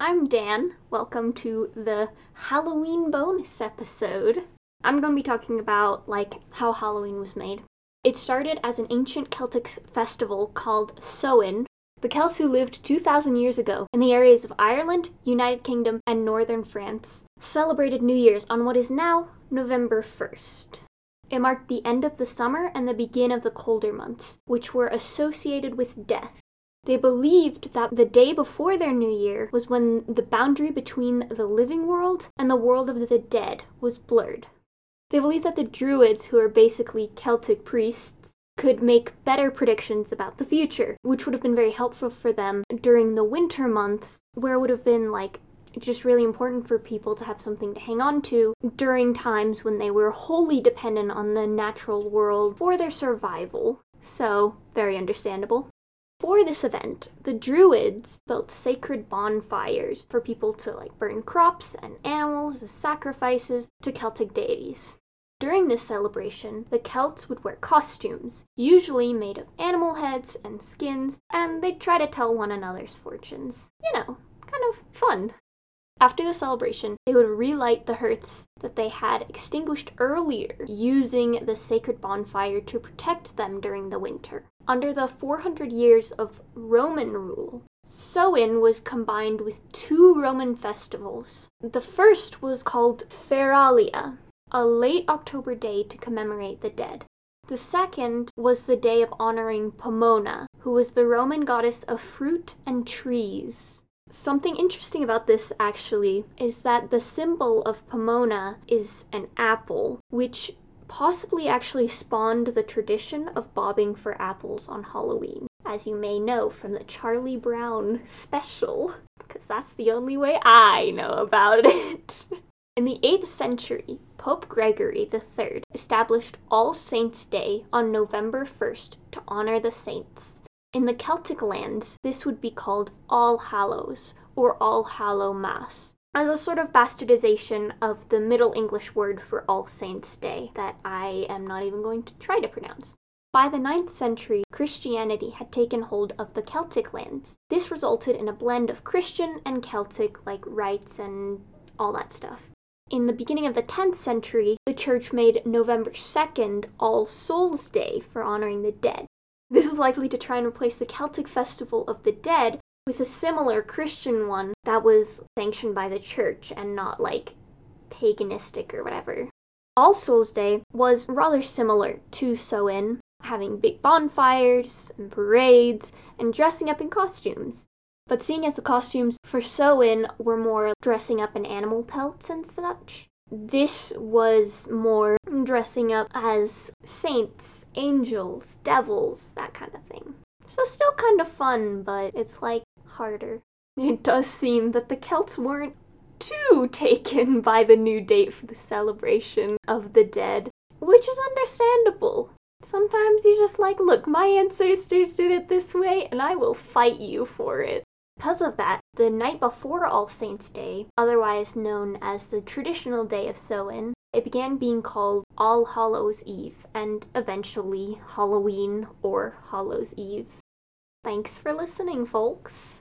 I'm Dan. Welcome to the Halloween bonus episode. I'm going to be talking about like how Halloween was made. It started as an ancient Celtic festival called Samhain. The Celts who lived 2,000 years ago in the areas of Ireland, United Kingdom, and northern France celebrated New Year's on what is now November 1st. It marked the end of the summer and the begin of the colder months, which were associated with death. They believed that the day before their new year was when the boundary between the living world and the world of the dead was blurred. They believed that the Druids, who are basically Celtic priests, could make better predictions about the future, which would have been very helpful for them during the winter months, where it would have been like just really important for people to have something to hang on to during times when they were wholly dependent on the natural world for their survival. So, very understandable. For this event, the Druids built sacred bonfires for people to like burn crops and animals as sacrifices to Celtic deities. During this celebration, the Celts would wear costumes, usually made of animal heads and skins, and they'd try to tell one another's fortunes. You know, kind of fun. After the celebration, they would relight the hearths that they had extinguished earlier, using the sacred bonfire to protect them during the winter. Under the 400 years of Roman rule, Samhain was combined with two Roman festivals. The first was called Feralia, a late October day to commemorate the dead. The second was the day of honoring Pomona, who was the Roman goddess of fruit and trees. Something interesting about this actually is that the symbol of Pomona is an apple, which possibly actually spawned the tradition of bobbing for apples on Halloween, as you may know from the Charlie Brown special, because that's the only way I know about it. In the 8th century, Pope Gregory III established All Saints' Day on November 1st to honor the saints. In the Celtic lands, this would be called All Hallows or All Hallow Mass, as a sort of bastardization of the Middle English word for All Saints' Day that I am not even going to try to pronounce. By the 9th century, Christianity had taken hold of the Celtic lands. This resulted in a blend of Christian and Celtic, like rites and all that stuff. In the beginning of the 10th century, the church made November 2nd All Souls' Day for honoring the dead. This is likely to try and replace the Celtic Festival of the Dead with a similar Christian one that was sanctioned by the church and not like paganistic or whatever. All Souls Day was rather similar to Samhain, having big bonfires and parades and dressing up in costumes. But seeing as the costumes for Samhain were more dressing up in animal pelts and such, this was more dressing up as saints, angels, devils, that kind of thing. So, still kind of fun, but it's like harder. It does seem that the Celts weren't too taken by the new date for the celebration of the dead, which is understandable. Sometimes you just like, look, my ancestors did it this way, and I will fight you for it. Because of that, the night before All Saints' Day, otherwise known as the traditional day of Samhain, it began being called All Hallows Eve and eventually Halloween or Hallows Eve. Thanks for listening, folks.